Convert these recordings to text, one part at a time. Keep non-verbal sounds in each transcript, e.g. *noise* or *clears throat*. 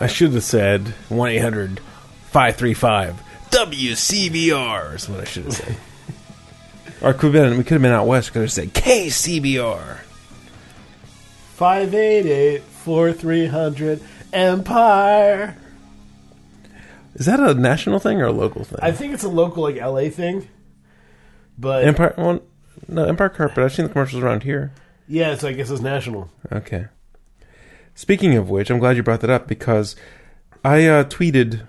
I should have said 1 800 535 WCBR is what I should have said. *laughs* or could have been, we could have been out west. Could have said KCBR. 588 4300 Empire. Is that a national thing or a local thing? I think it's a local, like, LA thing. But, Empire, well, no, Empire Carpet. I've seen the commercials around here. yeah, so I guess it's national. Okay. Speaking of which, I'm glad you brought that up because I uh, tweeted.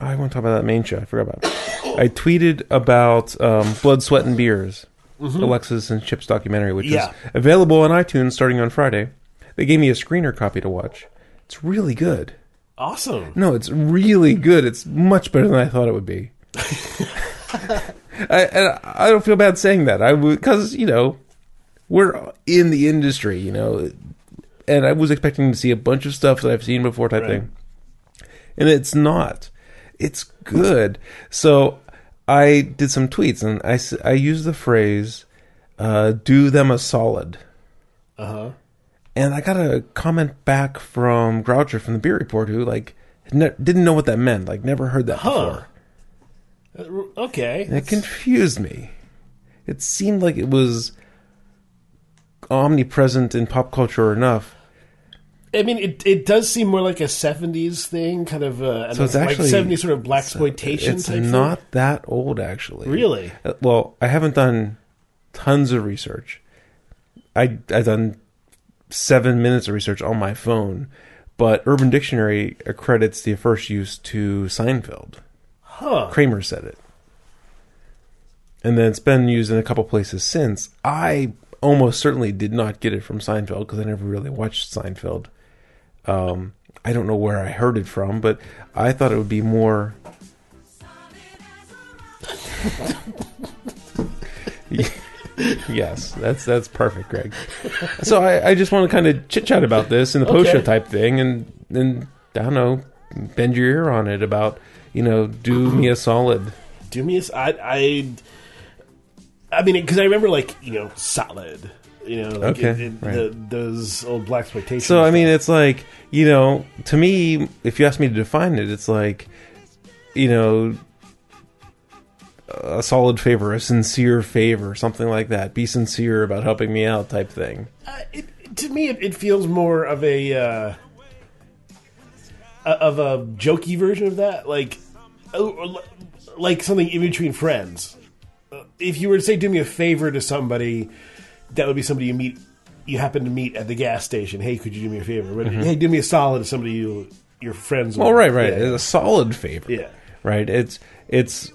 I want to talk about that main show. I forgot about. It. I tweeted about um, Blood, Sweat, and Beers, Alexis and Chip's documentary, which Yeah. is available on iTunes starting on Friday. They gave me a screener copy to watch. It's really good. Awesome. No, it's really good. It's much better than I thought it would be. *laughs* I, and I don't feel bad saying that. I because you know we're in the industry, you know, and I was expecting to see a bunch of stuff that I've seen before, type Right. thing, and it's not. It's good. So I did some tweets, and I, I used the phrase uh, "do them a solid." Uh huh. And I got a comment back from Groucho from the Beer Report who like ne- didn't know what that meant, like never heard that Huh. before. Okay. And it confused me. It seemed like it was omnipresent in pop culture enough. I mean, it it does seem more like a '70s thing, kind of uh, So it's like actually- '70s sort of blaxploitation It's type not thing. that old, actually. Really? Uh, Well, I haven't done tons of research. I I've done seven minutes of research on my phone, but Urban Dictionary accredits the first use to Seinfeld. Huh. Kramer said it. And then it's been used in a couple places since. I almost certainly did not get it from Seinfeld because I never really watched Seinfeld. Um, I don't know where I heard it from, but I thought it would be more. yes, that's that's perfect, Greg. So I, I just want to kind of chit chat about this in the post show type thing, and and I don't know, bend your ear on it about you know, do me a solid. Do me a I I. I mean, because I remember like you know, solid. You know, like Okay, it, it, right. the, those old blaxploitation. So I mean, it's like you know, to me, if you ask me to define it, it's like you know, a solid favor, a sincere favor, something like that. Be sincere about helping me out, type thing. Uh, it, to me, it, feels more of a uh, of a jokey version of that, like uh, like something in between friends. If you were to say, "Do me a favor" to somebody, that would be somebody you meet, you happen to meet at the gas station. Hey, could you do me a favor? But hey, do me a solid to somebody you your friends. Well, with. right, right. Yeah. A solid favor. Yeah. Right. It's it's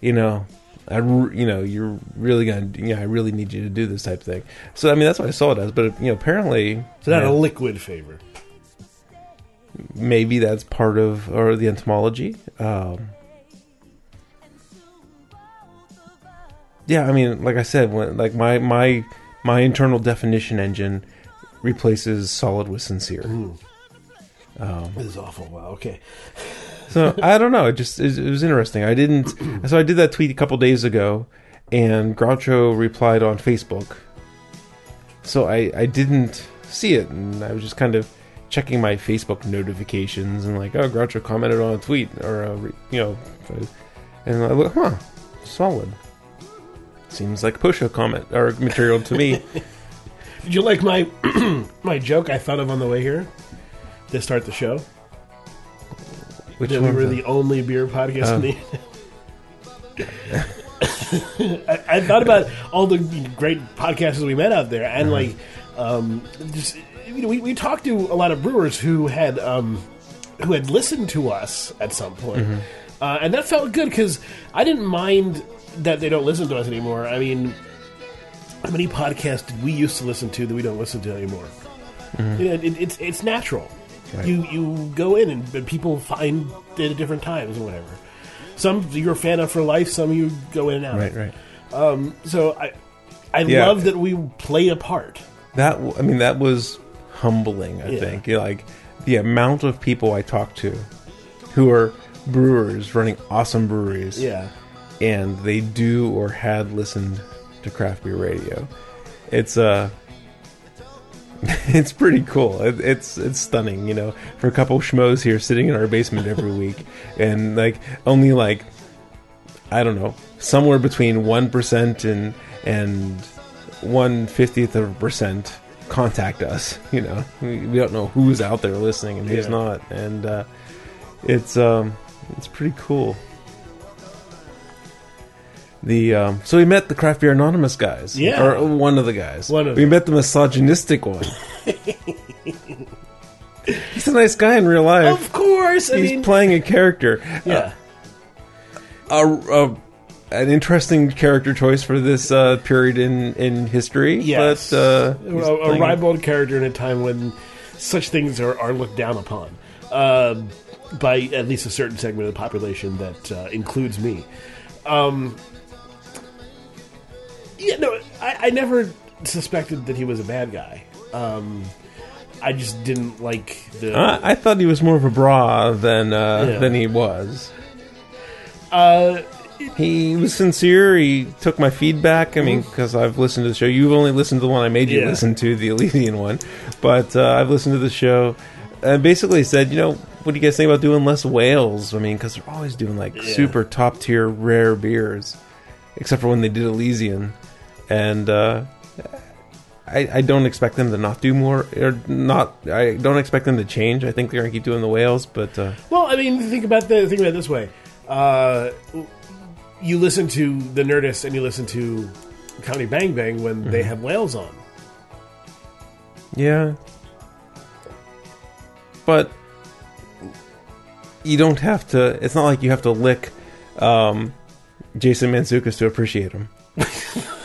you know. I, you know, you're really gonna, yeah, I really need you to do this type thing. So, I mean, that's what I saw it as. But, you know, apparently, So not you a liquid favor. maybe that's part of or the entomology. Um, yeah, I mean, like I said, when like my my my internal definition engine replaces solid with sincere. Um, this is awful. Wow. Okay. *laughs* So I don't know. It just it, it was interesting. I didn't. So I did that tweet a couple days ago, and Groucho replied on Facebook. So I I didn't see it, and I was just kind of checking my Facebook notifications and like, oh, Groucho commented on a tweet or a, re- you know, and I look, huh, solid. Seems like a push a comment or material to me. *laughs* Did you like my *clears throat* my joke I thought of on the way here to start the show? Which that we were was the only beer podcast Oh. in the. *laughs* I, I thought about all the great podcasters we met out there, and like, um, just you know, we, we talked to a lot of brewers who had um, who had listened to us at some point, Mm-hmm. uh, and that felt good because I didn't mind that they don't listen to us anymore. I mean, how many podcasts did we used to listen to that we don't listen to anymore? You know, it, it's it's natural. Mm-hmm. Right. You you go in and, and people find it at different times and whatever. Some you're a fan of for life. Some you go in and out. Right, right. So I I Yeah. love that we play a part. That I mean, that was humbling. I Yeah. think like the amount of people I talked to who are brewers running awesome breweries, Yeah. And they do or had listened to craft beer radio. It's uh *laughs* it's pretty cool. It, it's it's stunning, you know, for a couple schmoes here sitting in our basement every *laughs* week, and like only like I don't know, somewhere between one percent and and one fiftieth of a percent contact us. You know, we, we don't know who's out there listening and who's Yeah. not, and uh, it's um it's pretty cool. The um, so we met the craft beer anonymous guys, Yeah. or one of the guys. One of we them. met the misogynistic one. *laughs* He's a nice guy in real life. Of course, I He's mean, playing a character. yeah. A, a, an interesting character choice for this uh, period in, in history. Yes, But, uh, a, he's a playing- ribald character in a time when such things are, are looked down upon uh, by at least a certain segment of the population that uh, includes me. Um, yeah, no, I, I never suspected that he was a bad guy. Um, I just didn't like the. I, I thought he was more of a bra than uh, Yeah. than he was. Uh, He was sincere. He took my feedback. I mean, because I've listened to the show. You've only listened to the one I made you Yeah. listen to, the Elysian one. But uh, I've listened to the show. And basically said, you know, what do you guys think about doing less whales? I mean, because they're always doing like Yeah. super top tier rare beers, except for when they did Elysian. And uh, I, I don't expect them to not do more, or not. I don't expect them to change. I think they're gonna keep doing the whales, but uh, Well, I mean, think about the think about it this way: uh, you listen to the Nerdist and you listen to Comedy Bang Bang when they Mm-hmm. have whales on. Yeah. But you don't have to. It's not like you have to lick um, Jason Mantzoukas to appreciate him. *laughs*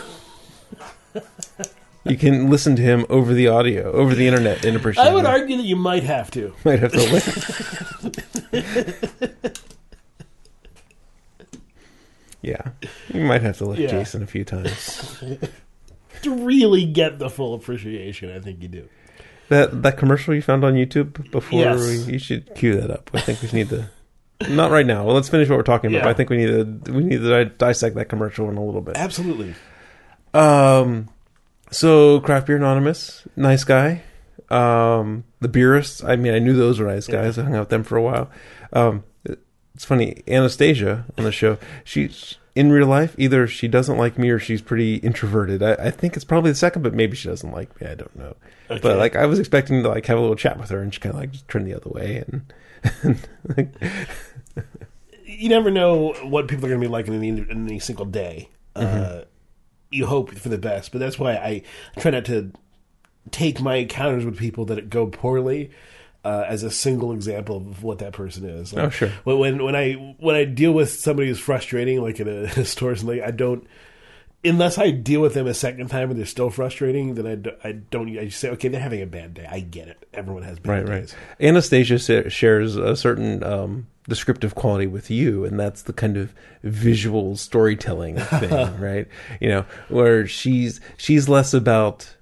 you can listen to him over the audio, over the internet, and appreciate I would argue that you might have to. *laughs* Might have to lick. *laughs* yeah, you might have to lick Yeah. Jason a few times. *laughs* To really get the full appreciation, I think you do. That that commercial you found on YouTube before Yes. we, you should cue that up. I think we need to. Not right now. Well, let's finish what we're talking about. Yeah. but I think we need to we need to dissect that commercial in a little bit. Absolutely. Um, so craft beer anonymous, nice guy. Um, the beerists. I mean, I knew those were nice guys. I hung out with them for a while. Um, it's funny. Anastasia on the show. She's in real life either she doesn't like me or she's pretty introverted. I, I think it's probably the second, but maybe she doesn't like me. I don't know. Okay. But like, I was expecting to like have a little chat with her, and she kind of like just turned the other way and. and *laughs* like, You never know what people are going to be like in any, in any single day. Mm-hmm. Uh, you hope for the best, but that's why I try not to take my encounters with people that go poorly uh, as a single example of what that person is. Like, Oh, sure. When, when when I when I deal with somebody who's frustrating, like in a, *laughs* a store or something, I don't. Unless I deal with them a second time and they're still frustrating, then I, do, I don't. I just say, okay, they're having a bad day. I get it. Everyone has bad Right, days. right. Anastasia shares a certain um, descriptive quality with you, and that's the kind of visual storytelling *laughs* thing, right? You know, where she's she's less about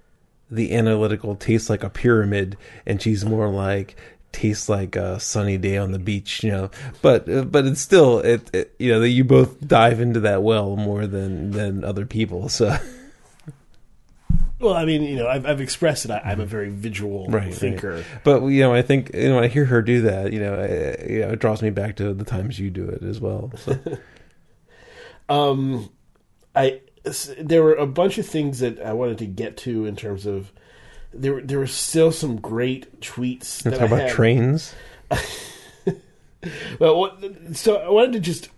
the analytical tastes like a pyramid, and she's more like tastes like a sunny day on the beach, you know. But uh, but it's still it, it you know that you both dive into that well more than than other people, so. Well, I mean, you know, I've, I've expressed it. I, I'm a very visual Right, right. thinker. But you know, I think you know, when I hear her do that, you know, I, you know, it draws me back to the times you do it as well. So. *laughs* Um, I there were a bunch of things that I wanted to get to in terms of there. were- There were still some great tweets. Let's that talk about had. trains. *laughs* Well, what, so I wanted to just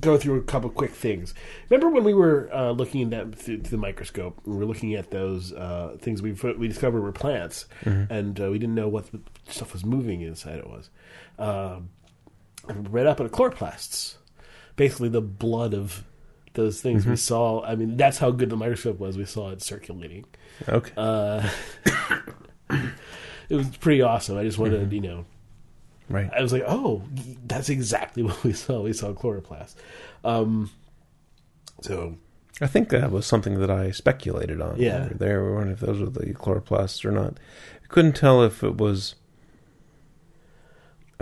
go through a couple quick things. Remember when we were uh, looking at that through, through the microscope? We were looking at those uh, things we we discovered were plants, and uh, we didn't know what the stuff was moving inside it was. Um, I read up on chloroplasts, basically the blood of those things we saw. I mean, that's how good the microscope was. We saw it circulating. Okay. Uh, *coughs* it was pretty awesome. I just wanted, you know, right. I was like, oh, that's exactly *laughs* what we saw. We saw chloroplast. Um, so I think that was something that I speculated on. Yeah. when we were there, we were wondering if those were the chloroplasts or not. I couldn't tell if it was.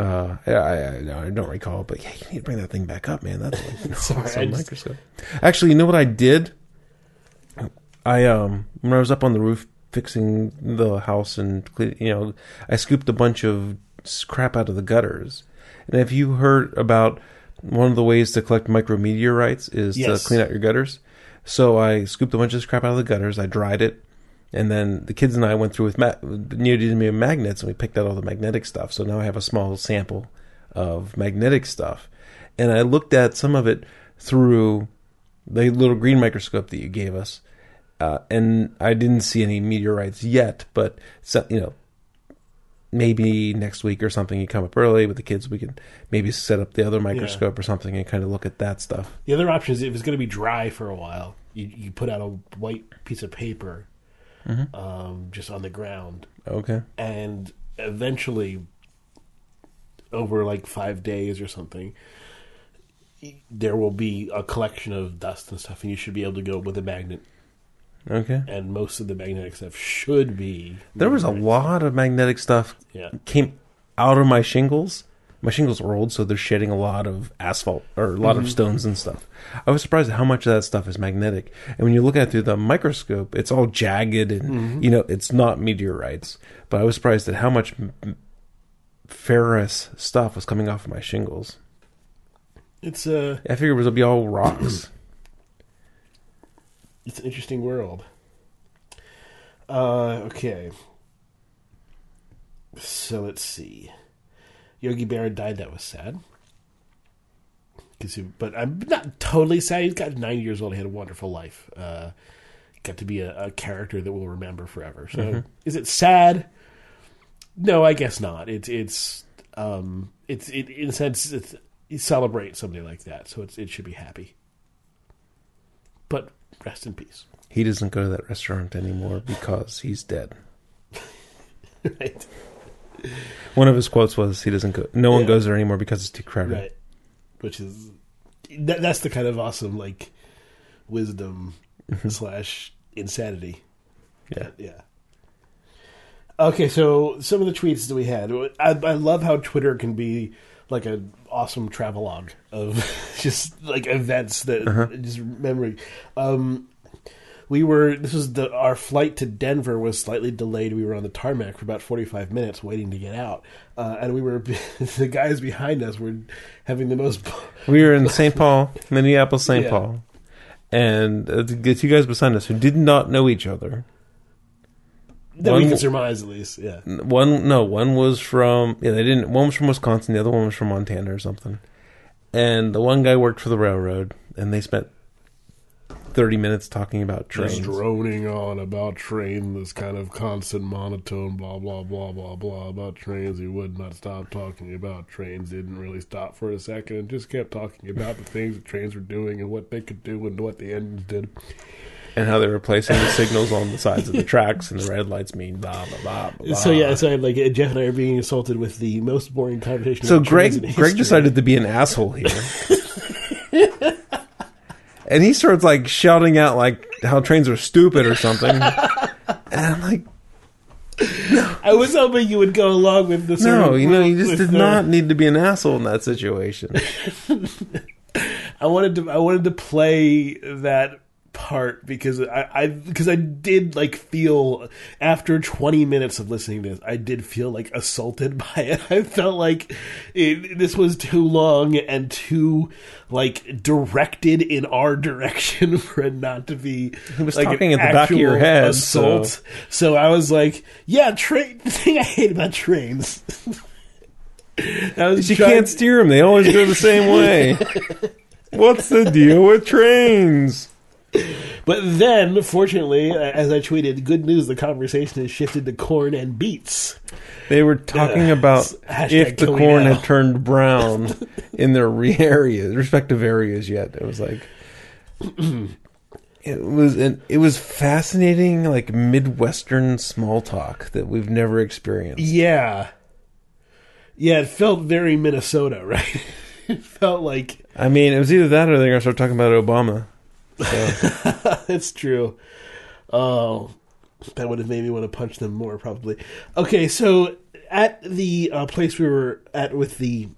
Uh, I, I, I don't recall, but yeah, you need to bring that thing back up, man. That's *laughs* an Sorry, awesome just- microscope. Actually, you know what I did? I um when I was up on the roof fixing the house and you know I scooped a bunch of crap out of the gutters. And have you heard about one of the ways to collect micrometeorites is Yes. to clean out your gutters? So I scooped a bunch of crap out of the gutters. I dried it, and then the kids and I went through with ma- neodymium magnets, and we picked out all the magnetic stuff. So now I have a small sample of magnetic stuff, and I looked at some of it through the little green microscope that you gave us, uh, and I didn't see any meteorites yet. But so, you know, maybe next week or something, you come up early with the kids. We can maybe set up the other microscope or something and kind of look at that stuff. The other option is if it's going to be dry for a while, you, you put out a white piece of paper um, just on the ground, Okay. and eventually, over like five days or something, there will be a collection of dust and stuff, and you should be able to go with a magnet. Okay. And most of the magnetic stuff should be. There was a lot of magnetic stuff Yeah. came out of my shingles. My shingles are old, so they're shedding a lot of asphalt or a lot of stones and stuff. I was surprised at how much of that stuff is magnetic. And when you look at it through the microscope, it's all jagged and you know it's not meteorites. But I was surprised at how much ferrous stuff was coming off of my shingles. It's uh. I figured it would be all rocks. *clears throat* it's an interesting world. Uh, okay. So let's see. Yogi Berra died. That was sad. he- but I'm not totally sad. He's got nine years old. He had a wonderful life. Uh, got to be a, a character that we'll remember forever. So, is it sad? No, I guess not. It's it's um it's it in a sense it's you celebrate somebody like that, so it's it should be happy. But rest in peace. he doesn't go to that restaurant anymore because he's dead. *laughs* right. One of his quotes was, "He doesn't go. No one Yeah. goes there anymore because it's too crowded." Right. Which is that, that's the kind of awesome like wisdom slash insanity. Yeah. Yeah. Okay, so some of the tweets that we had, I, I love how Twitter can be like an awesome travelogue of *laughs* just like events that just remembering. Um, we were this was the our flight to Denver was slightly delayed. We were on the tarmac for about forty five minutes waiting to get out, uh, and we were *laughs* the guys behind us were having the most. *laughs* We were in St. Paul, Minneapolis, St. Yeah. Paul, and uh, the two guys beside us who did not know each other. that we One- can surmise at least, yeah. One, no, one was from yeah, they didn't. One was from Wisconsin, the other one was from Montana or something. And the one guy worked for the railroad, and they spent thirty minutes talking about trains. Just droning on about train, this kind of constant monotone, blah blah blah blah blah about trains. He would not stop talking about trains. Didn't really stop for a second, and just kept talking about the things the trains were doing and what they could do and what the engines did. and how they were placing the signals on the sides of the tracks, and the red lights mean blah blah blah. blah. So yeah, so I'm like Jeff and I are being assaulted with the most boring conversation. So Greg Greg decided to be an asshole here. *laughs* and he starts like shouting out like how trains are stupid or something. *laughs* and I'm like, no. I was hoping you would go along with this. no, you know, you just did the- not need to be an asshole in that situation. *laughs* I wanted to I wanted to play that part because I, I because I did like feel after 20 minutes of listening to this I did feel like assaulted *laughs* by it. I felt like it, this was too long and too like directed in our direction *laughs* for it not to be He was like talking at the back of your head, assault. so- So. I was like, yeah, train. *laughs* The thing I hate about trains. I you can't steer them; they always go the same way. What's the deal with trains? But then, fortunately, as I tweeted, good news: the conversation has shifted to corn and beets. They were talking Uh, about if the corn had turned brown *laughs* in their re- areas, respective areas. Yet it was like it was an, it was fascinating, like midwestern small talk that we've never experienced. Yeah, yeah, it felt very Minnesota, *laughs* right? it felt like I mean, it was either that or they're gonna start talking about Obama. *laughs* So, That's true. Oh, that would have made me want to punch them more, probably. Okay, so at the uh, place we were at with the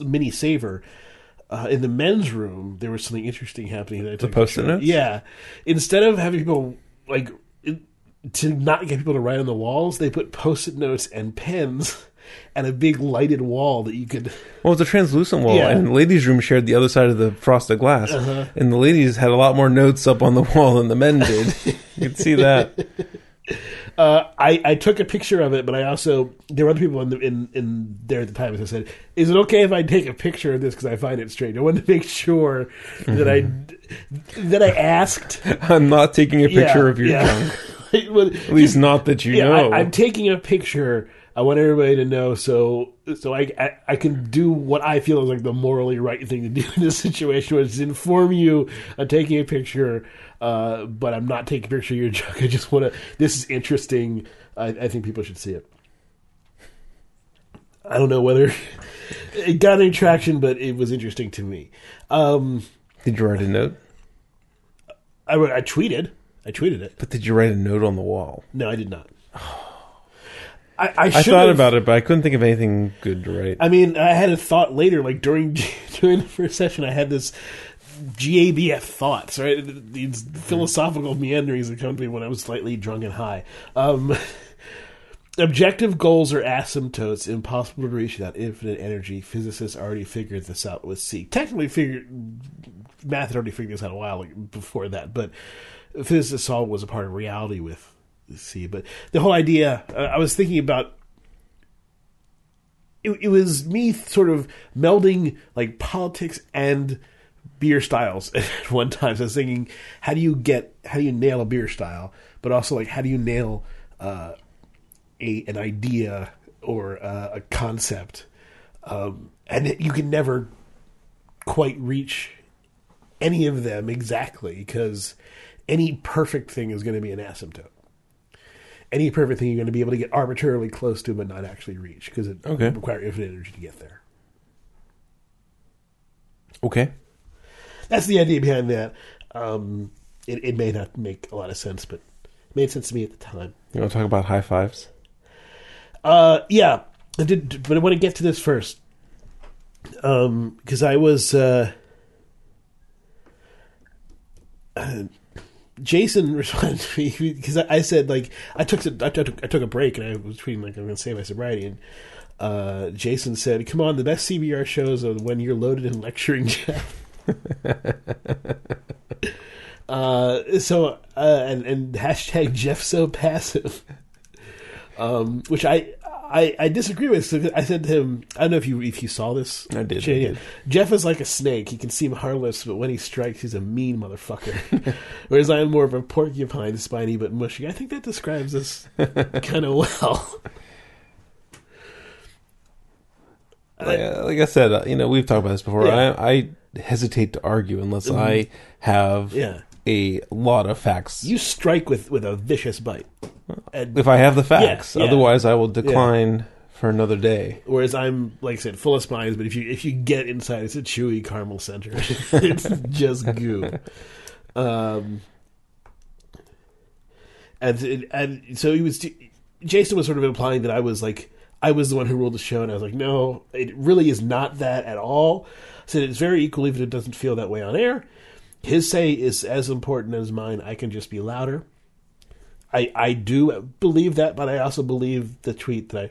mini saver, uh, in the men's room, there was something interesting happening. That I took Post-it notes? Yeah. Instead of having people like. To not get people to write on the walls, they put post-it notes and pens and a big lighted wall that you could. Well, it's a translucent wall, Yeah. and the ladies' room shared the other side of the frosted glass, and the ladies had a lot more notes up on the *laughs* wall than the men did. you could see that. *laughs* Uh, I, I took a picture of it, but I also there were other people in the, in, in there at the time. So I said, "Is it okay if I take a picture of this because I find it strange?" I wanted to make sure that I that I asked. *laughs* I'm not taking a picture Yeah, of your yeah. junk. At least not that you yeah, know. I, I'm taking a picture. I want everybody to know, so so I, I I can do what I feel is like the morally right thing to do in this situation, which is inform you. I'm taking a picture, uh, but I'm not taking a picture of your junk. I just want to. This is interesting. I, I think people should see it. I don't know whether *laughs* it got any traction, but it was interesting to me. Um, did you write a note? I, wrote I tweeted. I tweeted it. But did you write a note on the wall? No, I did not. I, I, I thought have- about it, but I couldn't think of anything good to write. I mean, I had a thought later, like during *laughs* during the first session, I had this GABF thoughts, right? These philosophical meanderings that come to me when I was slightly drunk and high. Um, *laughs* objective goals are asymptotes, impossible to reach without infinite energy. Physicists already figured this out with C. Technically, figured math had already figured this out a while before that, but physicists saw it was a part of reality with C. But the whole idea, uh, I was thinking about it, it was me sort of melding like politics and beer styles *laughs* at one time. So I was thinking, how do you get, how do you nail a beer style, but also like how do you nail uh, a an idea or uh, a concept, um, and you can never quite reach any of them exactly because any perfect thing is going to be an asymptote. Any perfect thing you're going to be able to get arbitrarily close to, but not actually reach because it Okay. requires infinite energy to get there. okay. That's the idea behind that. Um, it, it may not make a lot of sense, but it made sense to me at the time. You want to talk about high fives? Uh, yeah, I did, but I want to get to this first because I was uh, Jason *laughs* responded to me because I, I said like I took I took I took a break and I was tweeting like I'm going to save my sobriety and uh, Jason said, "Come on, the best CBR shows are when you're loaded and lecturing Jeff." *laughs* uh, so uh, and and hashtag Jeff so passive *laughs* um, which I, I I disagree with. So I said to him, I don't know if you if you saw this. I did, I did. Jeff is like a snake. He can seem harmless, but when he strikes, he's a mean motherfucker. *laughs* Whereas I'm more of a porcupine, spiny but mushy. I think that describes us *laughs* kind of well. Like, uh, like I said, uh, you know, we've talked about this before. Yeah. I, I hesitate to argue unless I have Yeah. A lot of facts. You strike with with a vicious bite. And, if I have the facts, yeah. otherwise I will decline for another day. whereas I'm like I said, full of spines. But if you if you get inside, it's a chewy caramel center. *laughs* it's just goo. Um, and and so he was. Jason was sort of implying that I was like I was the one who ruled the show, and I was like, no, it really is not that at all. I said it's very equal, even if it doesn't feel that way on air. His say is as important as mine. I can just be louder. I I do believe that, but I also believe the tweet that I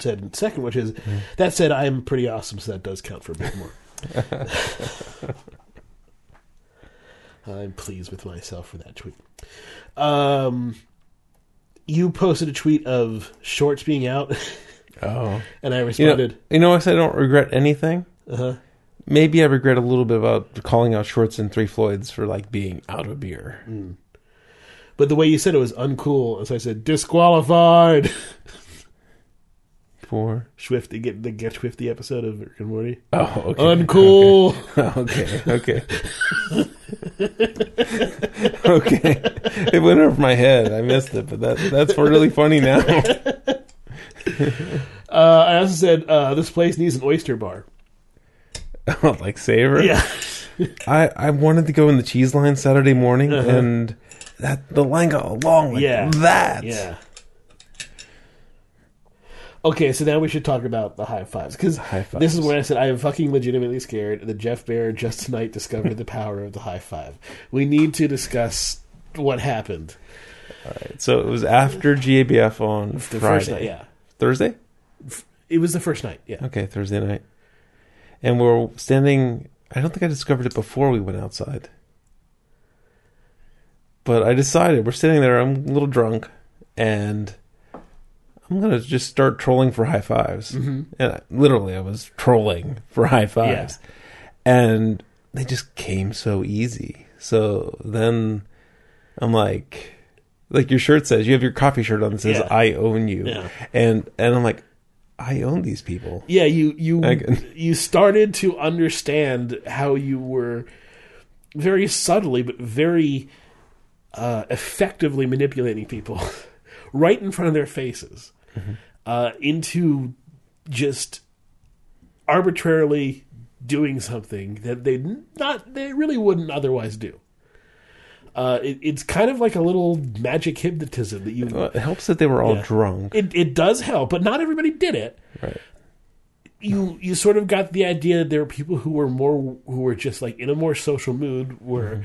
said in second, which is that said, I am pretty awesome, so that does count for a bit more. *laughs* I'm pleased with myself for that tweet. Um, you posted a tweet of shorts being out, Oh, *laughs* and I you know, responded, you know, I said I don't regret anything. uh-huh. Maybe I regret a little bit about calling out Shorts and Three Floyds for like being out of beer. but the way you said it was uncool, and so I said disqualified. For Schwifty get the Get Schwifty episode of Rick and Morty. oh, okay, Uncool. *laughs* okay, okay, *laughs* okay. It went over my head. I missed it, but that that's really funny now. *laughs* Uh, I also said uh, this place needs an oyster bar. *laughs* like savor. Yeah, I I wanted to go in the cheese line Saturday morning, Uh-huh. and that the line got long like Yeah. that. yeah. Okay, so now we should talk about the high fives because this is where I said I am fucking legitimately scared that Jeff Bearer just tonight discovered the power of the high five. We need to discuss what happened. Alright, so it was after GABF on Friday. night, yeah. Thursday? It was the first night, yeah. Okay, Thursday night. And we're standing. I don't think I discovered it before we went outside. But I decided we're sitting there. I'm a little drunk, and I'm gonna just start trolling for high 5s Mm-hmm. And I, literally, I was trolling for high fives, and they just came so easy. So then I'm like, like your shirt says, you have your coffee shirt on that says Yeah. "I own you," Yeah. and and I'm like, I own these people. Yeah, you you *laughs* you started to understand how you were very subtly but very uh, effectively manipulating people *laughs* right in front of their faces uh, into just arbitrarily doing something that they not they really wouldn't otherwise do. Uh, it, it's kind of like a little magic hypnotism that you. It helps that they were all Yeah. drunk. It it does help, but not everybody did it Right. you you sort of got the idea that there were people who were more who were just like in a more social mood were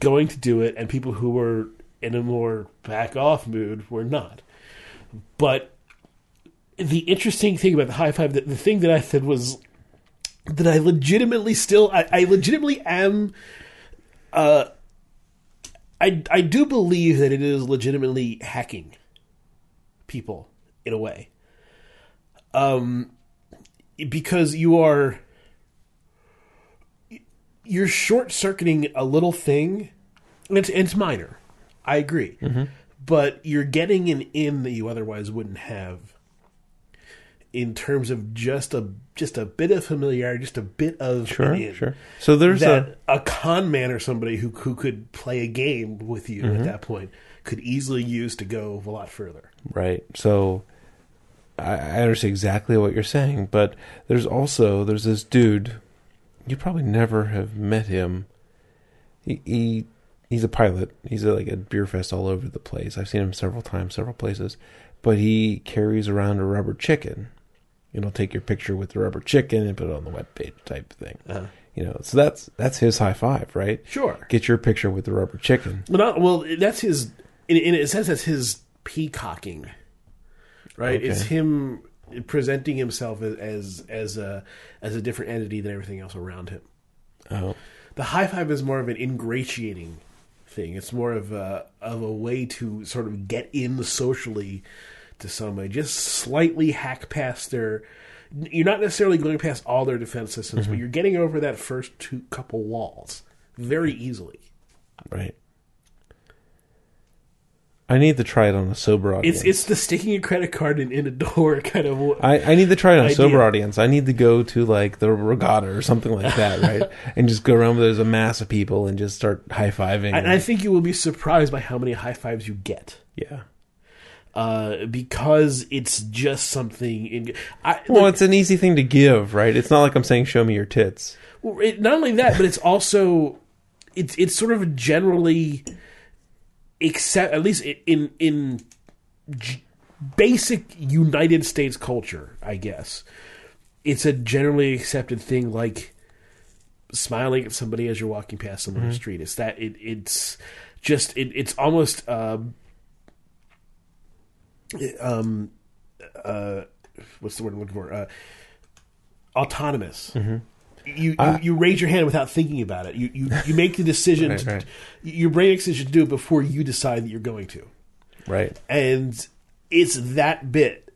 going to do it and people who were in a more back off mood were not but the interesting thing about the high five the, the thing that i said was that i legitimately still i, I legitimately am uh I, I do believe that it is legitimately hacking people in a way um, because you are you're short circuiting a little thing. and It's it's minor, I agree, but you're getting an in that you otherwise wouldn't have. In terms of just a just a bit of familiarity, just a bit of Sure. Sure. So there's that a, con man or somebody who who could play a game with you Mm-hmm. at that point could easily use to go a lot further. right. So I, I understand exactly what you're saying, but there's also there's this dude. You probably never have met him. He, he he's a pilot. He's at like a beer fest all over the place. I've seen him several times, several places. But he carries around a rubber chicken. You know, take your picture with the rubber chicken and put it on the web page type thing. Uh-huh. You know, so that's that's his high five, right? Sure. Get your picture with the rubber chicken. Well, not, well, that's his. In, in a sense, that's his peacocking, right? Okay. It's him presenting himself as, as as a as a different entity than everything else around him. Oh, The high five is more of an ingratiating thing. It's more of a of a way to sort of get in socially to somebody, just slightly hack past their. You're not necessarily going past all their defense systems, but mm-hmm. you're getting over that first two couple walls very easily. right. I need to try it on a sober audience. It's it's the sticking a credit card in, in a door *laughs* kind of. I, I need to try it on a sober audience. I need to go to like the regatta or something like that, right? *laughs* and just go around where there's a mass of people and just start high fiving. And I think you will be surprised by how many high fives you get. yeah. Uh, because it's just something. In, I, Well, like, it's an easy thing to give, right? It's not like I'm saying, "Show me your tits." well, it, not only that, but it's also it's it's sort of generally accept at least in in j- basic United States culture, I guess. It's a generally accepted thing, like smiling at somebody as you're walking past them on the street. It's that it it's just it, it's almost um, um uh what's the word I'm looking for uh autonomous. You, you you raise your hand without thinking about it. You you, you make the *laughs* decision. Right, to, right. Your brain makes the decision to do it before you decide that you're going to, Right. and it's that bit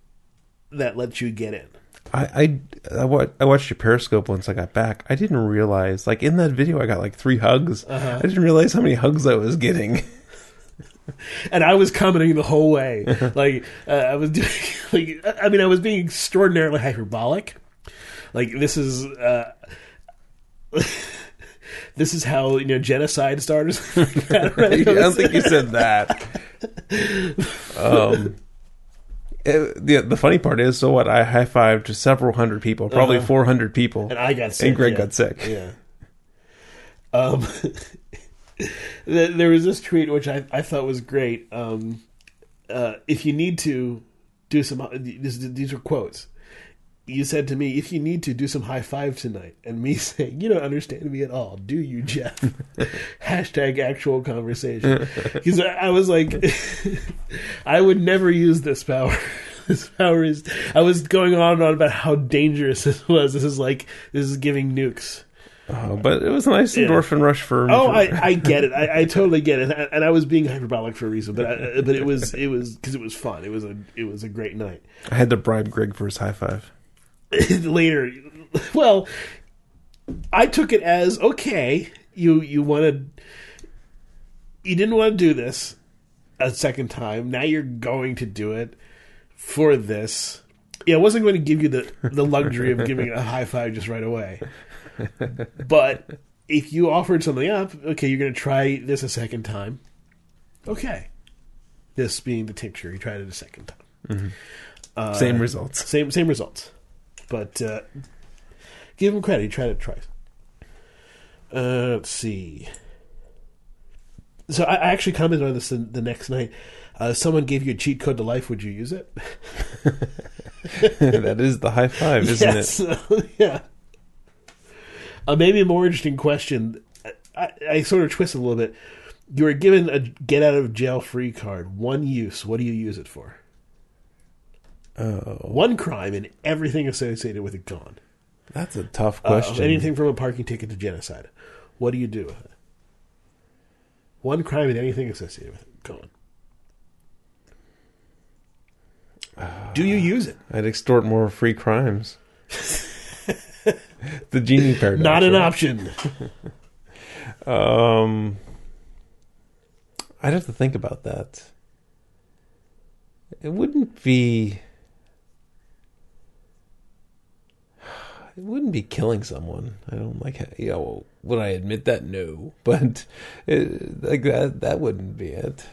that lets you get in. I I I, wa- I watched your Periscope once I got back. I didn't realize, like in that video, I got like three hugs. Uh-huh. I didn't realize how many hugs I was getting. *laughs* *laughs* and I was commenting the whole way. *laughs* like uh, I was doing, *laughs* like I mean, I was being extraordinarily hyperbolic. Like this is uh, this is how you know genocide started. I don't think you said that. Um, it- the the funny part is, so what? I high fived to several hundred people, probably Uh-huh. four hundred people, and I got sick. and Greg yeah. got sick. Yeah. Um, there was this tweet which I, I thought was great. Um, uh, if you need to do some, these, these are quotes. you said to me, if you need to, do some high five tonight. And me *laughs* saying, you don't understand me at all, do you, Jeff? *laughs* Hashtag actual conversation. Because I I was like, *laughs* I would never use this power. This power is. I was going on and on about how dangerous this was. This is like, this is giving nukes. Oh, but it was a nice endorphin rush for. Oh, I, I get it. I, I totally get it, and, and I was being hyperbolic for a reason, but I, but it was it was because it was fun. It was a it was a great night. I had to bribe Greg for his high five. *laughs* Later, well, I took it as okay. You you wanted you didn't want to do this a second time. Now you're going to do it for this. Yeah, I wasn't going to give you the the luxury of giving a high five just right away. But if you offered something up, okay, you're going to try this a second time. Okay. This being the tincture, you tried it a second time. Same results. Same same results, but uh, give him credit. He tried it twice. Uh, let's see. So I, I actually commented on this the, the next night. Uh, someone gave you a cheat code to life. Would you use it? *laughs* that is the high five, isn't *laughs* yes. it? *laughs* yeah. Uh, maybe a more interesting question. I, I sort of twist a little bit. You were given a get out of jail free card, one use. What do you use it for? Oh, One crime and everything associated with it gone. that's a tough Uh, question. anything from a parking ticket to genocide. What do you do with it? One crime and anything associated with it gone. do you use it? I'd extort more free crimes. *laughs* *laughs* the genie paradox. Not an right? option. *laughs* Um, I'd have to think about that. It wouldn't be. It wouldn't be killing someone. I don't like. You know, would I admit that? No, *laughs* but it, like that. That wouldn't be it.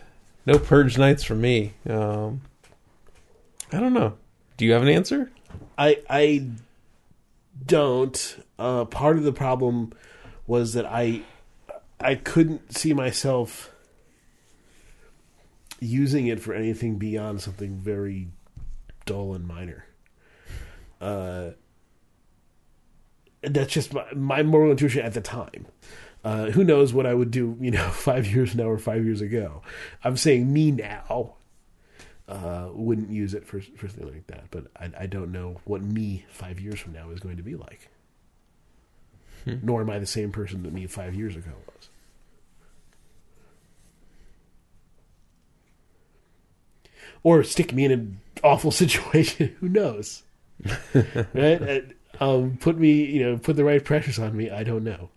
No purge nights for me. Um, I don't know. Do you have an answer? I I don't. Uh, part of the problem was that I I couldn't see myself using it for anything beyond something very dull and minor. Uh, that's just my, my moral intuition at the time. Uh, who knows what I would do, you know, *laughs* five years now or five years ago? I'm saying me now uh, wouldn't use it for for something like that. But I, I don't know what me five years from now is going to be like. Nor am I the same person that me five years ago was. Or stick me in an awful *laughs* situation. Who knows? *laughs* right? Uh, Um, put me, you know, put the right pressures on me. I don't know.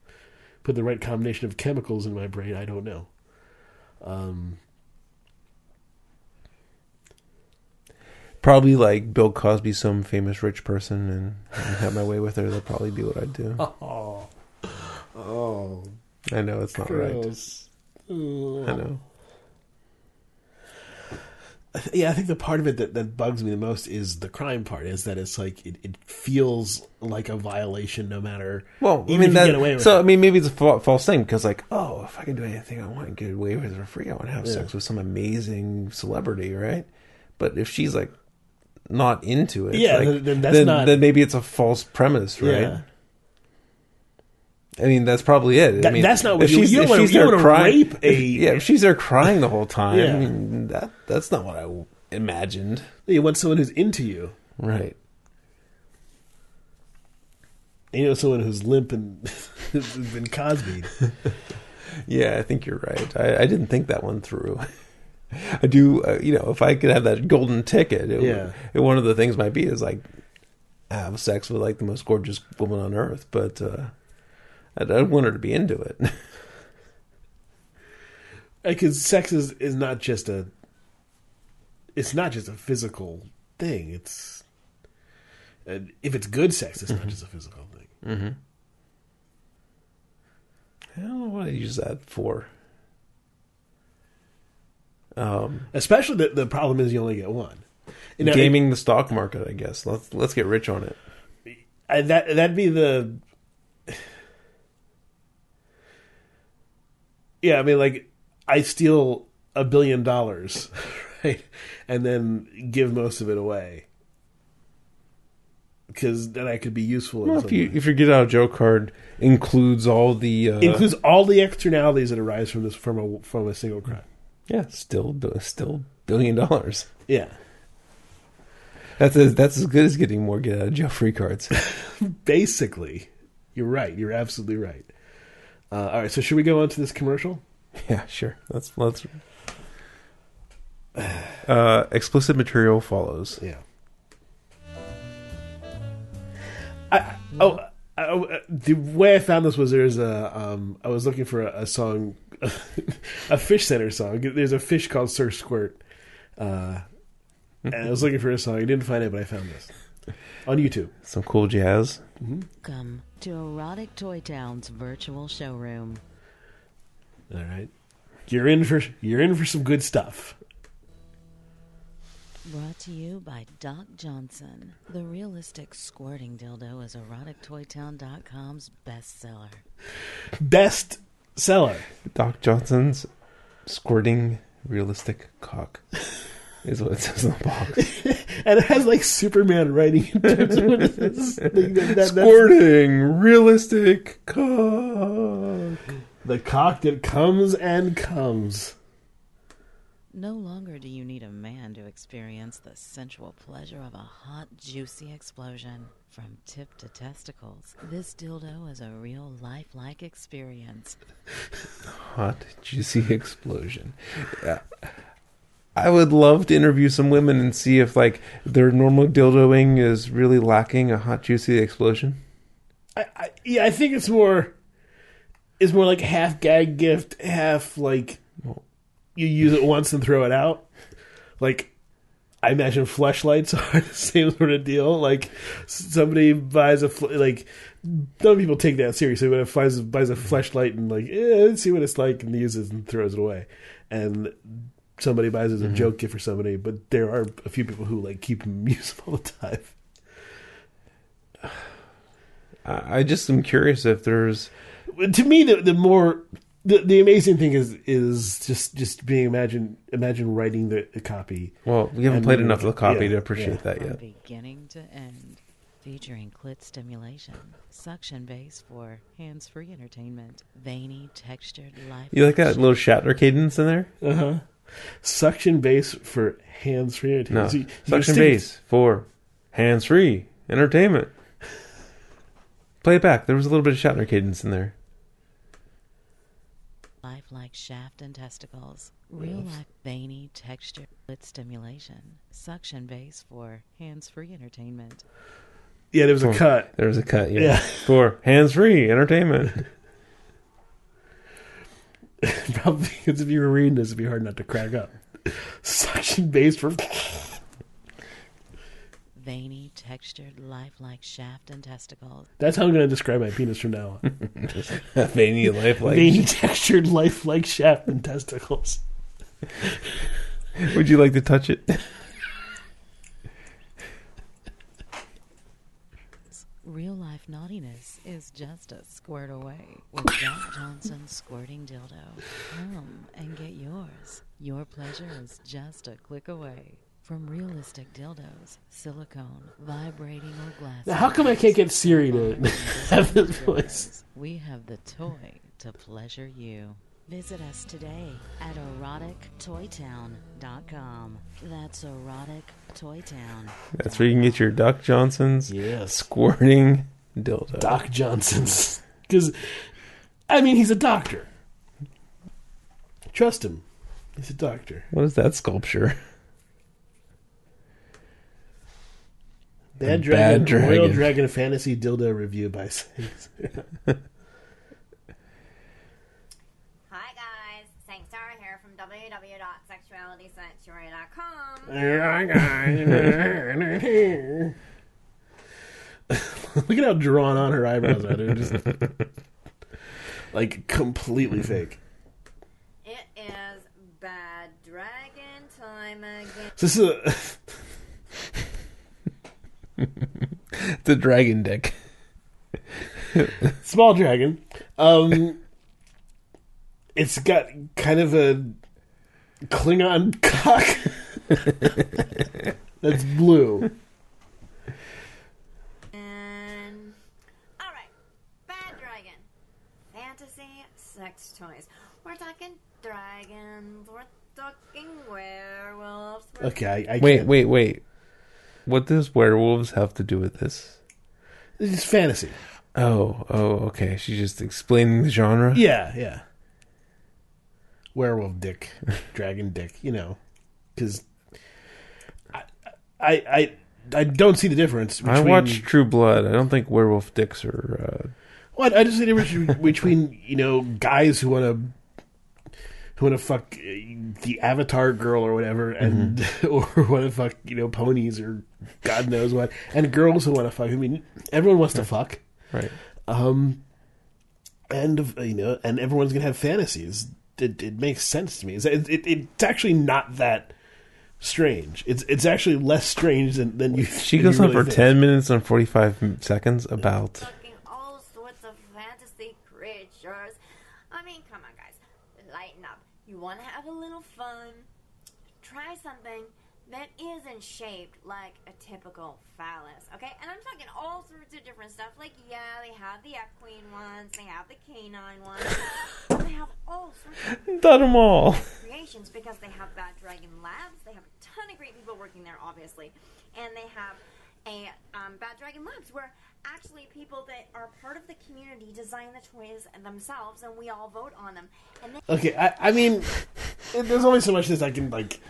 Put the right combination of chemicals in my brain. I don't know. Um, Probably like Bill Cosby, some famous rich person, and, and have my way with her. That'd probably be what I'd do. oh, *laughs* oh, I know it's not right. gross. I know. yeah, I think the part of it that, that bugs me the most is the crime part. Is that it's like it, it feels like a violation, no matter. Well, I even mean, if that, you get away with so it. I mean, maybe it's a fa- false thing because, like, oh, if I can do anything I want and get away with it for free, I want to have Yeah. sex with some amazing celebrity, right? But if she's like not into it, Yeah, like, then- then that's then, not- then maybe it's a false premise, right? Yeah. I mean, that's probably it. I mean, that's not what you- she's- you don't if wanna- she's you don't there wanna crying- rape a- if- yeah, if she's there crying the whole time, Yeah. I mean, that that's not what I imagined, You want someone who's into you. right? You know, someone who's limp and *laughs* has been Cosby. *laughs* Yeah, I think you're right. I, I didn't think that one through. I do, uh, you know, if I could have that golden ticket, it, Yeah. it, one of the things might be is like have sex with like the most gorgeous woman on earth, but uh, I don't want her to be into it. *laughs* Because sex is, is not just a. It's not just a physical thing. It's. And if it's good sex, it's not just a physical thing. mm-hmm. I don't know what I use that for. Um, Especially the, the problem is you only get one. You know, gaming the stock market, I guess. Let's let's get rich on it. I, that that'd be the yeah i mean like i steal a billion dollars *laughs* right and then give most of it away because then I could be useful. Well, some if you if your get out of jail card includes all the uh, includes all the externalities that arise from this from a from a single crime. Yeah, still still billion dollars. Yeah, That's as, that's as good as getting more get out of jail free cards. *laughs* basically, you're right. You're absolutely right. Uh, all right, so should we go on to this commercial? yeah, sure. Let's let's. *sighs* Uh, explicit material follows. Yeah. I oh. I, the way I found this was there's a um, I was looking for a, a song, *laughs* a Fish Center song. There's a fish called Sir Squirt, uh, and I was looking for a song. I didn't find it, but I found this on YouTube. Some cool jazz. Come to Erotic Toy Town's virtual showroom. All right, you're in for you're in for some good stuff. Brought to you by Doc Johnson. The realistic squirting dildo is erotictoytown.com's bestseller. Best seller. Doc Johnson's squirting realistic cock is what it says on the box. *laughs* and it has like Superman writing in terms of what it is. *laughs* Like, that- that- that's Squirting realistic cock. the cock that comes and comes. No longer do you need a man to experience the sensual pleasure of a hot, juicy explosion. From tip to testicles, this dildo is a real lifelike experience. *laughs* Hot juicy explosion. Yeah. I would love to interview some women and see if like their normal dildoing is really lacking a hot juicy explosion. I, I, yeah, I think it's more. It's more like half gag gift, half like you use it once and throw it out. Like I imagine fleshlights *laughs* are the same sort of deal. Like somebody buys a fl- like. Some people take that seriously, but if buys buys a fleshlight and like, eh, let's see what it's like, and uses and throws it away, and somebody buys it as a joke gift for somebody, but there are a few people who like keep them *laughs* used all the time. I, I just am curious if there's to me the the more the, the amazing thing is is just just being imagine imagine writing the, the copy well, we haven't played enough of the copy yeah, to appreciate yeah. that From yet. beginning to end, featuring clit stimulation, suction base for hands-free entertainment, veiny, textured, life. You like that little Shatner cadence in there? uh-huh suction base for hands free entertainment. No. So you- you Suction stick- bass for hands free entertainment. Play it back. There was a little bit of Shatner cadence in there. Lifelike shaft and testicles, real life veiny, texture, clit stimulation, suction base for hands-free entertainment. yeah there was a cut There was a cut, yeah. Yeah. *laughs* For hands free entertainment. *laughs* *laughs* probably because if you were reading this it'd be hard not to crack up suction base for Veiny, textured, lifelike shaft and testicles. that's how i'm going to describe my penis from now on *laughs* Veiny life like. veiny textured lifelike shaft and testicles Would you like to touch it? Real life naughtiness is just a squirt away with Doc Johnson's squirting dildo. Come and get yours. Your pleasure is just a click away. From realistic dildos, silicone, vibrating or glass. Now, how come I can't get Siri to *laughs* have this voice? We have the toy to pleasure you. Visit us today at erotictoytown.com. That's erotictoytown. That's where you can get your Doc Johnson's yes squirting dildo. Doc Johnson's. Because, I mean, he's a doctor. Trust him. He's a doctor. What is that sculpture? Bad A Dragon, bad Royal dragon. Dragon Fantasy Dildo Review by *laughs* Saints. Hi guys, Saint Sarah here from www.sexualitysanctuary.com. *laughs* Look at how drawn on her eyebrows are. They're just *laughs* like completely fake. It is Bad Dragon time again. So this is a, *laughs* the dragon deck. *laughs* Small dragon. Um, it's got kind of a Klingon *laughs* cock that's blue. And, all right, bad dragon, fantasy sex toys. We're talking dragons. We're talking werewolves. We're okay, I, I wait, wait, wait. What does werewolves have to do with this? It's fantasy. Oh, oh, okay. She's just explaining the genre. Yeah, yeah. Werewolf dick, *laughs* dragon dick, you know, because I, I, I, I don't see the difference. Between, I watch True Blood. I don't think werewolf dicks are. Uh, What I just see the difference between *laughs* you know guys who want to who want to fuck uh, the Avatar girl or whatever, and *laughs* or want to fuck you know ponies or God knows what, and girls who want to fuck. I mean, everyone wants to fuck. right. Um, and you know, and everyone's gonna have fantasies. It, it makes sense to me. It's, it, it, it's actually not that strange. It's it's actually less strange than than you. She than goes you on really for think. 10 minutes and 45 seconds about. talking all sorts of fantasy creatures. I mean, come on, guys. Lighten up. You want to have a little fun? Try something that isn't shaped like a typical phallus, okay? And I'm talking all sorts of different stuff. Like, yeah, they have the equine ones, they have the canine ones, *coughs* they have all sorts of *laughs* them all. creations because they have Bad Dragon Labs. They have a ton of great people working there, obviously, and they have a um, Bad Dragon Labs where actually people that are part of the community design the toys themselves, and we all vote on them. And then Okay, I, I mean, there's only so much that I can like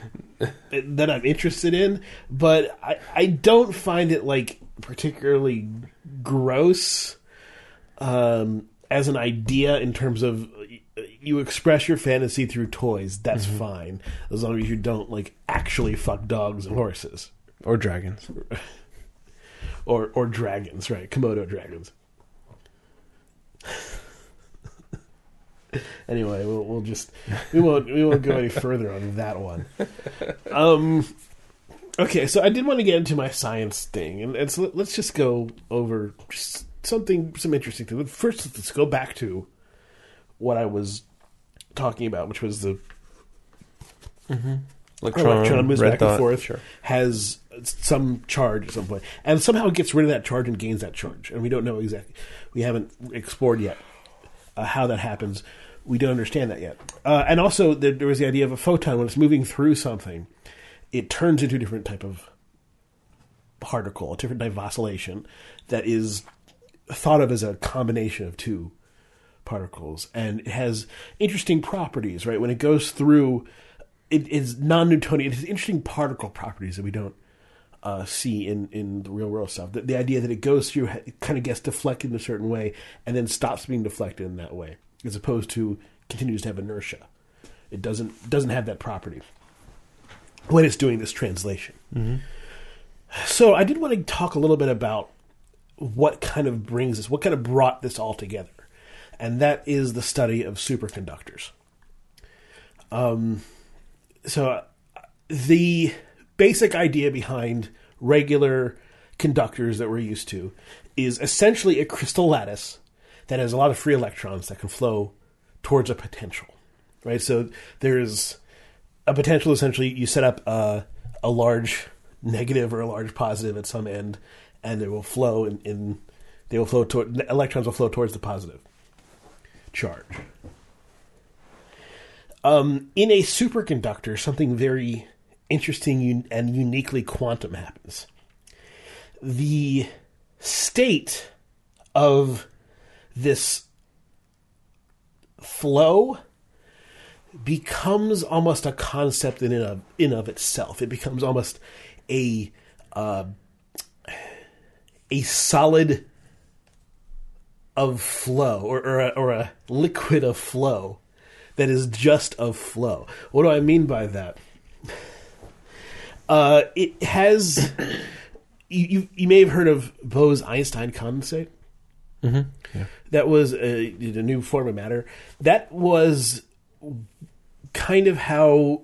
that I'm interested in, but I, I don't find it like particularly gross um, as an idea in terms of you express your fantasy through toys. That's fine as long as you don't like actually fuck dogs and horses Or dragons. *laughs* or or dragons, right? Komodo dragons. *laughs* anyway, we'll, we'll just we won't we won't go any further on that one. Um, okay, so I did want to get into my science thing, and, and so let's just go over just something some interesting things. First, let's go back to what I was talking about, which was the Electron, electron moves back and forth, Sure. has some charge at some point, and somehow it gets rid of that charge and gains that charge, and we don't know exactly. We haven't explored yet uh, how that happens. We don't understand that yet. Uh, and also, there, there was the idea of a photon when it's moving through something, it turns into a different type of particle, a different type of oscillation that is thought of as a combination of two particles, and it has interesting properties. Right when it goes through, it is non-Newtonian. It has interesting particle properties that we don't uh, see in, in the real world stuff. The, the idea that it goes through, it kind of gets deflected in a certain way, and then stops being deflected in that way, as opposed to continues to have inertia. It doesn't doesn't have that property when it's doing this translation. So I did want to talk a little bit about what kind of brings this, what kind of brought this all together, and that is the study of superconductors. Um, so uh, the basic idea behind regular conductors that we're used to is essentially a crystal lattice that has a lot of free electrons that can flow towards a potential, right? So there's a potential. Essentially, you set up a, a large negative or a large positive at some end, and they will flow in. in they will flow toward electrons will flow towards the positive charge. Um, in a superconductor, something very interesting and uniquely quantum happens. The state of this flow becomes almost a concept in and of in of itself. It becomes almost a uh, a solid of flow, or or a, or a liquid of flow that is just of flow. What do I mean by that? Uh, it has. You, you you may have heard of Bose Einstein condensate. That was a, a new form of matter. That was kind of how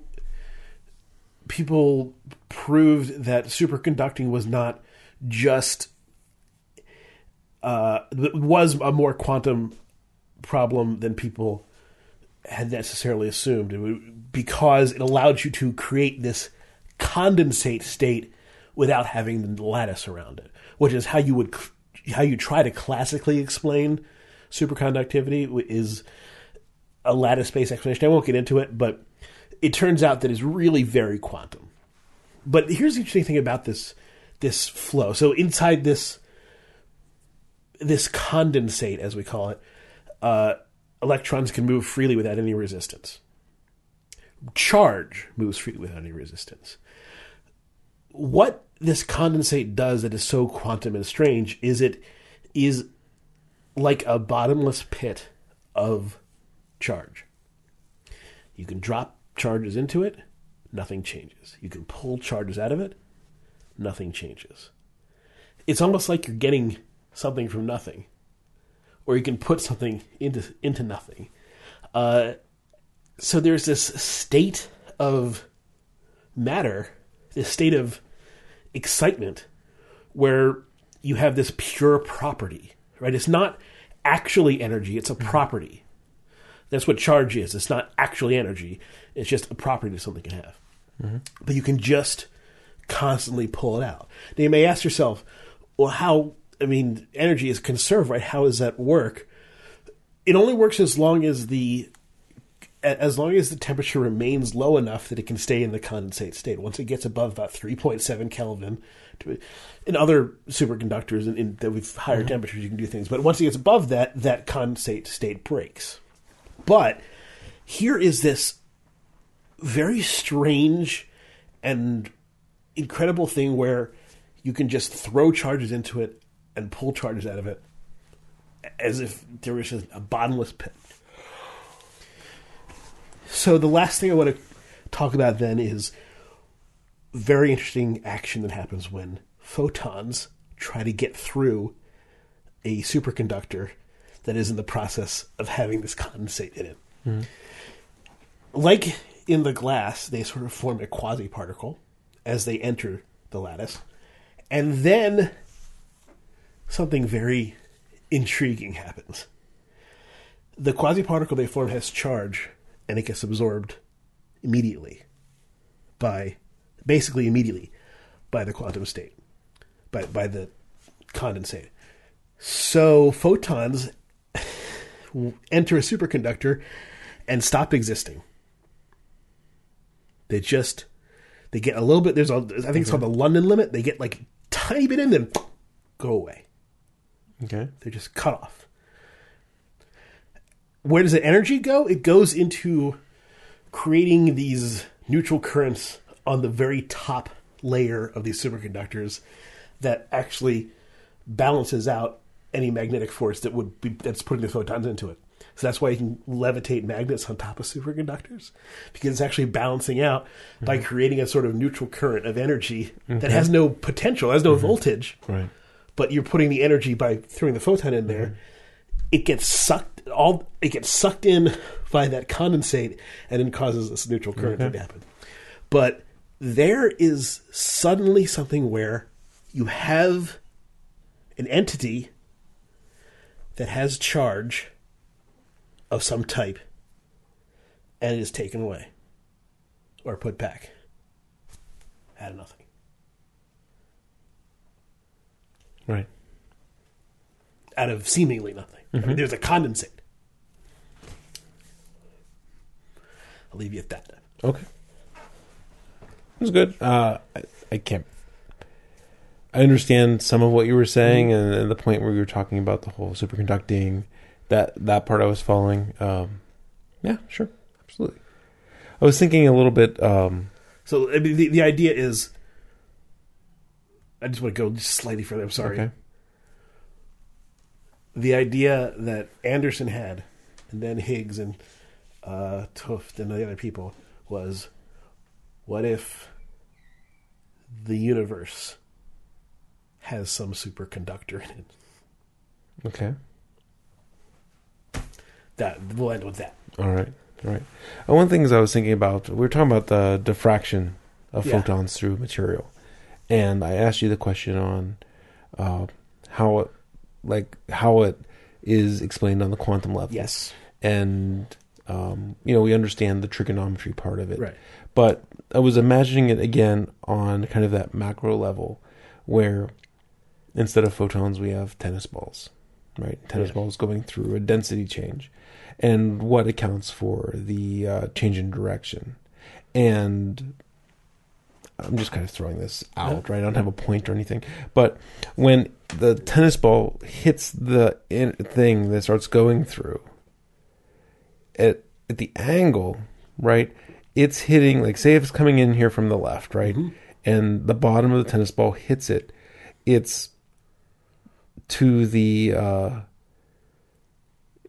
people proved that superconducting was not just uh, was a more quantum problem than people had necessarily assumed It would- because it allowed you to create this condensate state without having the lattice around it, which is how you would how you try to classically explain superconductivity is a lattice based explanation. I won't get into it, but it turns out that it's really very quantum. But here's the interesting thing about this this flow. So inside this this condensate, as we call it, uh, electrons can move freely without any resistance. Charge moves freely without any resistance. What this condensate does that is so quantum and strange is it is like a bottomless pit of charge. You can drop charges into it, nothing changes. You can pull charges out of it, nothing changes. It's almost like you're getting something from nothing, or you can put something into into nothing. Uh, so there's this state of matter, this state of excitement, where you have this pure property, right? It's not actually energy; it's a mm-hmm. property. That's what charge is. It's not actually energy. It's just a property that something can have. Mm-hmm. But you can just constantly pull it out. Now you may ask yourself, well, how? I mean, energy is conserved, right? How does that work? It only works as long as the as long as the temperature remains low enough that it can stay in the condensate state. Once it gets above about 3.7 Kelvin, to, in other superconductors in, in, that with higher mm-hmm. temperatures, you can do things. But once it gets above that, that condensate state breaks. But here is this very strange and incredible thing where you can just throw charges into it and pull charges out of it as if there was just a bottomless pit. So the last thing I want to talk about then is very interesting action that happens when photons try to get through a superconductor that is in the process of having this condensate in it. Hmm. Like in the glass, they sort of form a quasi particle as they enter the lattice. And then something very intriguing happens. The quasi particle they form has charge and it gets absorbed immediately by basically immediately by the quantum state, by, by the condensate. So photons *laughs* enter a superconductor and stop existing. They just they get a little bit. There's a I think it's called the London limit. They get like tiny bit in, then go away. Okay. They're just cut off. Where does the energy go? It goes into creating these neutral currents on the very top layer of these superconductors that actually balances out any magnetic force that would be that's putting the photons into it. So that's why you can levitate magnets on top of superconductors because it's actually balancing out by mm-hmm. creating a sort of neutral current of energy that mm-hmm. has no potential, has no mm-hmm. voltage Right. but you're putting the energy by throwing the photon in there. It gets sucked all. It gets sucked in by that condensate, and then causes this neutral current to happen. But there is suddenly something where you have an entity that has charge of some type, and it is taken away or put back out of nothing. Right. out of seemingly nothing. I mean, there's a condensate. I'll leave you at that. Okay. It was good. Uh, I, I can't. I understand some of what you were saying, and, and the point where you were talking about the whole superconducting. That that part I was following. Um, yeah, sure, absolutely. I was thinking a little bit. Um, So I mean, the, the idea is, I just want to go just slightly further. I'm sorry. okay. The idea that Anderson had, and then Higgs and uh, 't Hooft and the other people was, what if the universe has some superconductor in it? Okay. That we'll end with that. All right. All right. Uh, one thing is I was thinking about. We were talking about the diffraction of Yeah. photons through material, and I asked you the question on uh, how like how it is explained on the quantum level. Yes. and um, you know we understand the trigonometry part of it, Right. But I was imagining it again on kind of that macro level, where instead of photons we have tennis balls, right? Tennis Yeah. ball is going through a density change, and what accounts for the uh, change in direction. And I'm just kind of throwing this out, right? I don't have a point or anything, but when the tennis ball hits the in- thing that starts going through, at at the angle, right? It's hitting like say if it's coming in here from the left, right? And the bottom of the tennis ball hits it. It's to the uh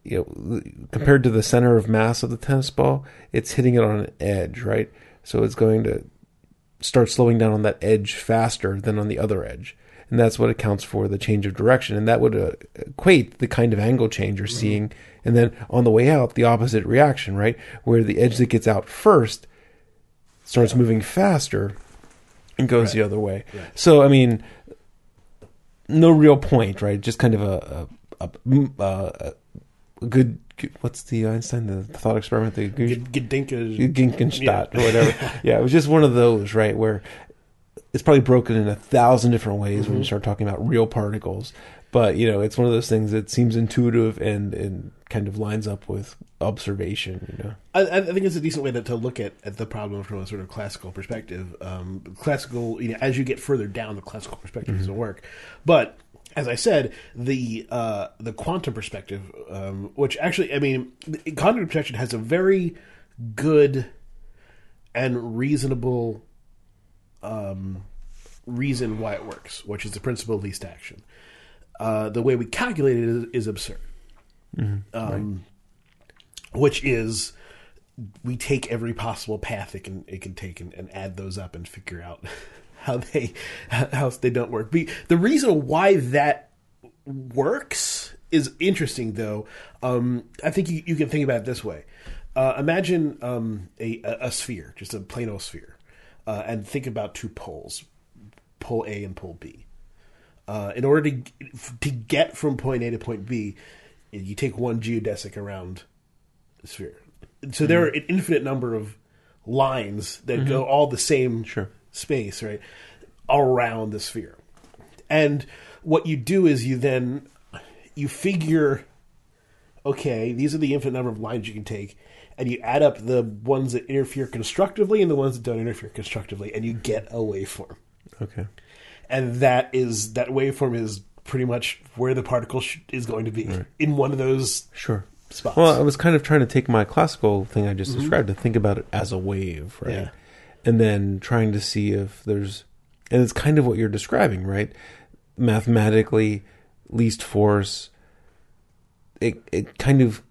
you know compared to the center of mass of the tennis ball, it's hitting it on an edge, right? So it's going to start slowing down on that edge faster than on the other edge. And that's what accounts for the change of direction. And that would uh, equate the kind of angle change you're seeing. And then on the way out, the opposite reaction, right? Where the edge that gets out first starts moving faster and goes the other way. Right. So, I mean, no real point, right? Just kind of a, a, a, mm, uh, a good, what's the Einstein, the thought experiment? The G- Gedinka. Ginkenstadt or whatever. *laughs* yeah, it was just one of those, right, where it's probably broken in a thousand different ways when you start talking about real particles. But you know, it's one of those things that seems intuitive and and kind of lines up with observation. You know, I, I think it's a decent way to, to look at, at the problem from a sort of classical perspective. Um, classical, you know, as you get further down, the classical perspective doesn't work. But as I said, the uh, the quantum perspective, um, which actually, I mean, quantum perspective has a very good and reasonable um, reason why it works, which is the principle of least action. Uh, the way we calculate it is, is absurd. Um, which is we take every possible path it can it can take and, and add those up and figure out *laughs* how they how they don't work. Be, the reason why that works is interesting though. Um, I think you, you can think about it this way. Uh, imagine um, a, a sphere, just a plain old sphere, uh, and think about two poles, pole A and pole B. Uh, in order to to get from point A to point B, you take one geodesic around the sphere. So there are an infinite number of lines that go all the same Sure. Space, right, around the sphere. And what you do is you then you figure, okay, these are the infinite number of lines you can take, and you add up the ones that interfere constructively and the ones that don't interfere constructively, and you get a waveform okay, and that is that waveform is pretty much where the particle sh- is going to be in one of those sure. spots. Well, I was kind of trying to take my classical thing I just mm-hmm. described to think about it as a wave, right? Yeah. And then trying to see if there's, and it's kind of what you're describing, right? Mathematically, least force. It it kind of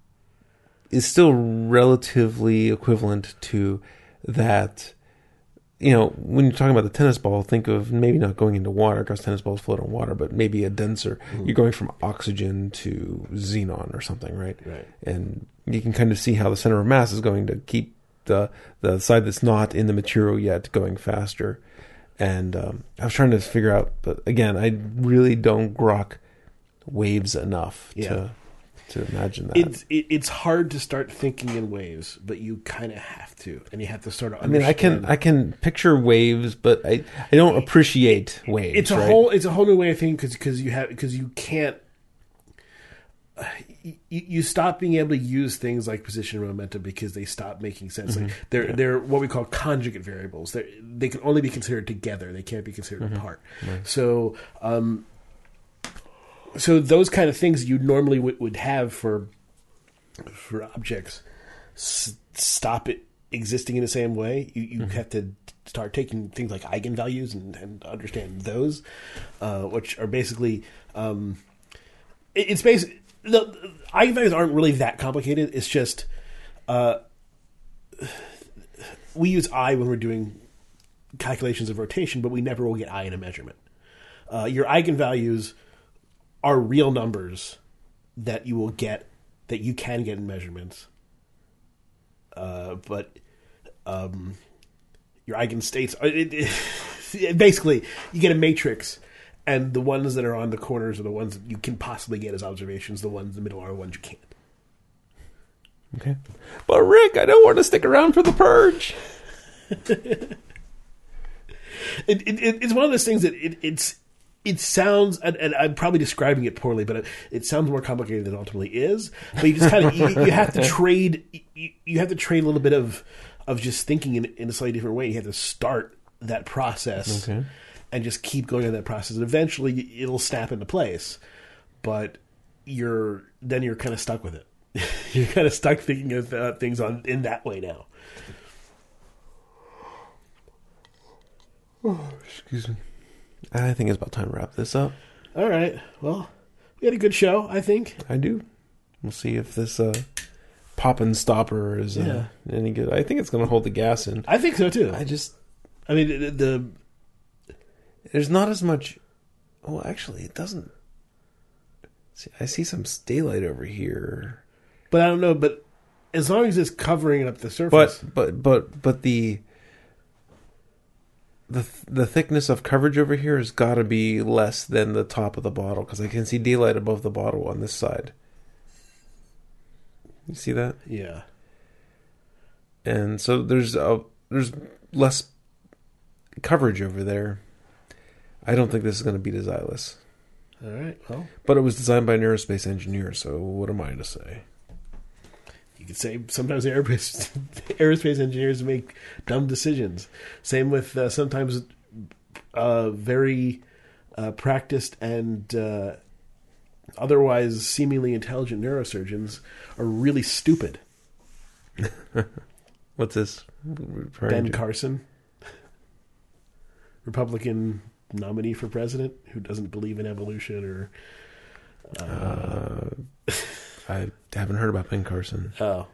is still relatively equivalent to that. You know, when you're talking about the tennis ball, think of maybe not going into water because tennis balls float on water, but maybe a denser. Mm-hmm. You're going from oxygen to xenon or something, right? Right. And you can kind of see how the center of mass is going to keep the the side that's not in the material yet going faster. And um, I was trying to figure out, but again, I really don't grok waves enough Yeah. to to imagine that. it's it, it's hard to start thinking in waves, but you kind of have to, and you have to sort of. I mean, I can I can picture waves, but I I don't appreciate waves. It's a right? whole it's a whole new way of thinking because because you have because you can't. You, stop being able to use things like position and momentum because they stop making sense. Mm-hmm. Like they're they're what we call conjugate variables. They they can only be considered together. They can't be considered Mm-hmm. apart. So um, so those kind of things you normally would, would have for for objects s- stop it existing in the same way. You you have to start taking things like eigenvalues and, and understand those, uh, which are basically um, it- it's basically the, eigenvalues aren't really that complicated. It's just uh, we use I when we're doing calculations of rotation, but we never will get I in a measurement. Uh, your eigenvalues are real numbers that you will get that you can get in measurements. Uh, but um, your eigenstates are it, it- *laughs* basically you get a matrix, and the ones that are on the corners are the ones that you can possibly get as observations. The ones in the middle are the ones you can't. Okay, but Rick, I don't want to stick around for the purge. *laughs* it, it, it- it's one of those things that it, it's it sounds, and, and I'm probably describing it poorly, but it, it sounds more complicated than it ultimately is. But you just kind of you, you have to *laughs* trade. You, you have to trade a little bit of of just thinking in, in a slightly different way. You have to start that process Okay. And just keep going on that process, and eventually it'll snap into place. But you're then you're kind of stuck with it. *laughs* you're kind of stuck thinking of uh, things on in that way now. Excuse me. I think it's about time to wrap this up. All right. Well, we had a good show, I think. I do. We'll see if this uh, pop and stopper is uh, any good. I think it's going to hold the gas in. I think so too. I just I mean, the, the there's not as much. Well, actually, it doesn't. See, I see some daylight over here, but I don't know. But as long as it's covering up the surface, but but but but the the the thickness of coverage over here has got to be less than the top of the bottle because I can see daylight above the bottle on this side. You see that? yeah, and so there's a there's less coverage over there. I don't think this is going to beat a Xylus, all right. Well, but it was designed by an aerospace engineer. So what am I to say? you could say sometimes aerospace *laughs* aerospace engineers make dumb decisions. Same with uh, sometimes uh, very uh, practiced and uh, otherwise seemingly intelligent neurosurgeons are really stupid. *laughs* What's this? Ben to? Carson, Republican nominee for president, who doesn't believe in evolution or Uh, I haven't heard about Ben Carson. *laughs* oh.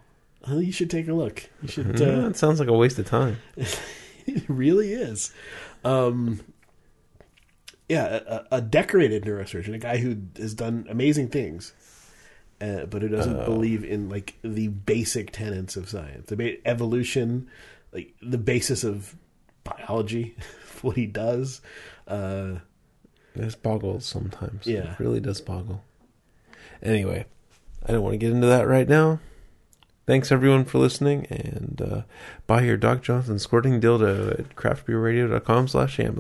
Well, you should take a look. You should. *laughs* Uh, it sounds like a waste of time. *laughs* it really is. Um, yeah, a, a decorated neurosurgeon, a guy who has done amazing things, uh, but who doesn't believe in like the basic tenets of science, the ba- evolution, like the basis of biology, what he does. Uh, It boggles sometimes. Yeah. It really does boggle. Anyway, I don't want to get into that right now. Thanks everyone for listening, and uh, buy your Doc Johnson squirting dildo at craftbeerradio.com slash Amazon.